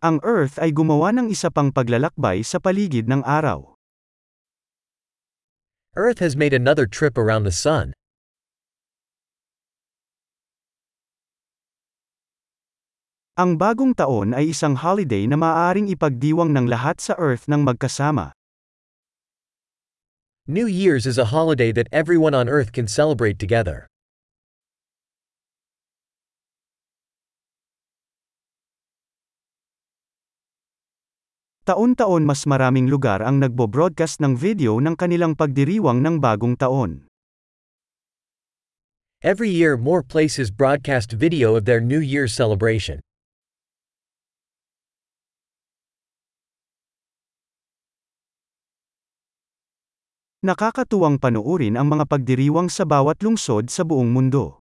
Ang Earth ay gumawa ng isa pang paglalakbay sa paligid ng araw. Earth has made another trip around the sun. Ang bagong taon ay isang holiday na maaaring ipagdiwang ng lahat sa Earth ng magkasama. New Year's is a holiday that everyone on Earth can celebrate together. Taon-taon mas maraming lugar ang nagbo-broadcast ng video ng kanilang pagdiriwang ng bagong taon. Every year more places broadcast video of their New Year's celebration. Nakakatuwang panoorin ang mga pagdiriwang sa bawat lungsod sa buong mundo.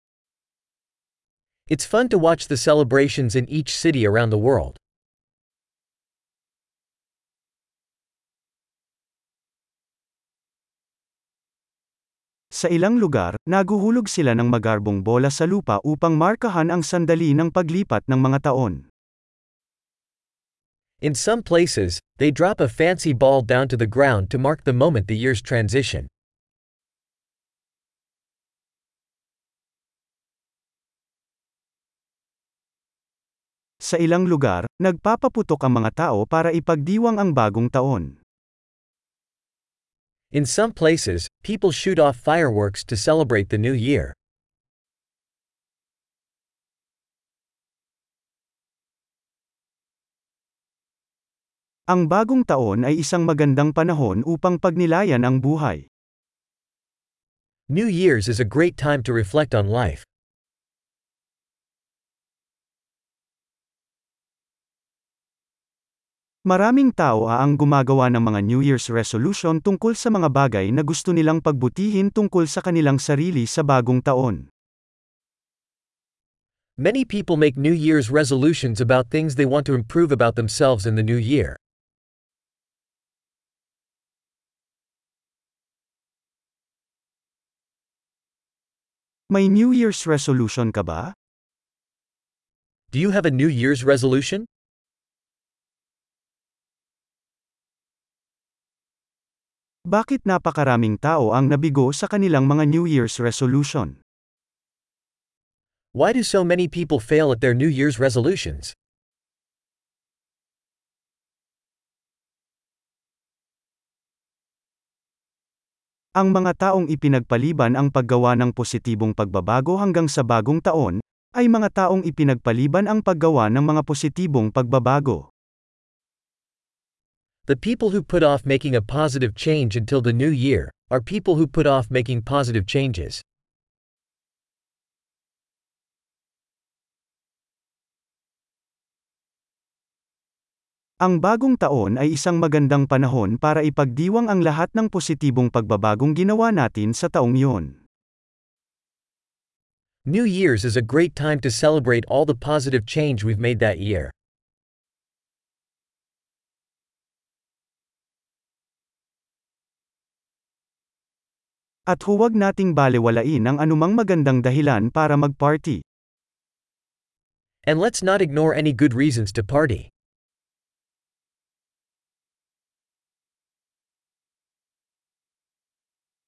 It's fun to watch the celebrations in each city around the world. Sa ilang lugar, naguhulog sila ng magarbong bola sa lupa upang markahan ang sandali ng paglipat ng mga taon. In some places, they drop a fancy ball down to the ground to mark the moment the year's transition. Sa ilang lugar, nagpapaputok ang mga tao para ipagdiwang ang bagong taon. In some places, people shoot off fireworks to celebrate the new year. Ang bagong taon ay isang magandang panahon upang pagnilayan ang buhay. New Year's is a great time to reflect on life. Maraming tao ang gumagawa ng mga New Year's resolution tungkol sa mga bagay na gusto nilang pagbutihin tungkol sa kanilang sarili sa bagong taon. Many people make New Year's resolutions about things they want to improve about themselves in the new year. May New Year's resolution ka ba? Do you have a New Year's resolution? Bakit napakaraming tao ang nabigo sa kanilang mga New Year's resolution? Why do so many people fail at their New Year's resolutions? Ang mga taong ipinagpaliban ang paggawa ng positibong pagbabago hanggang sa bagong taon, ay mga taong ipinagpaliban ang paggawa ng mga positibong pagbabago. The people who put off making a positive change until the new year are people who put off making positive changes. Ang bagong taon ay isang magandang panahon para ipagdiwang ang lahat ng positibong pagbabagong ginawa natin sa taong iyon. New Year's is a great time to celebrate all the positive change we've made that year. At huwag nating balewalain ang anumang magandang dahilan para mag-party. And let's not ignore any good reasons to party.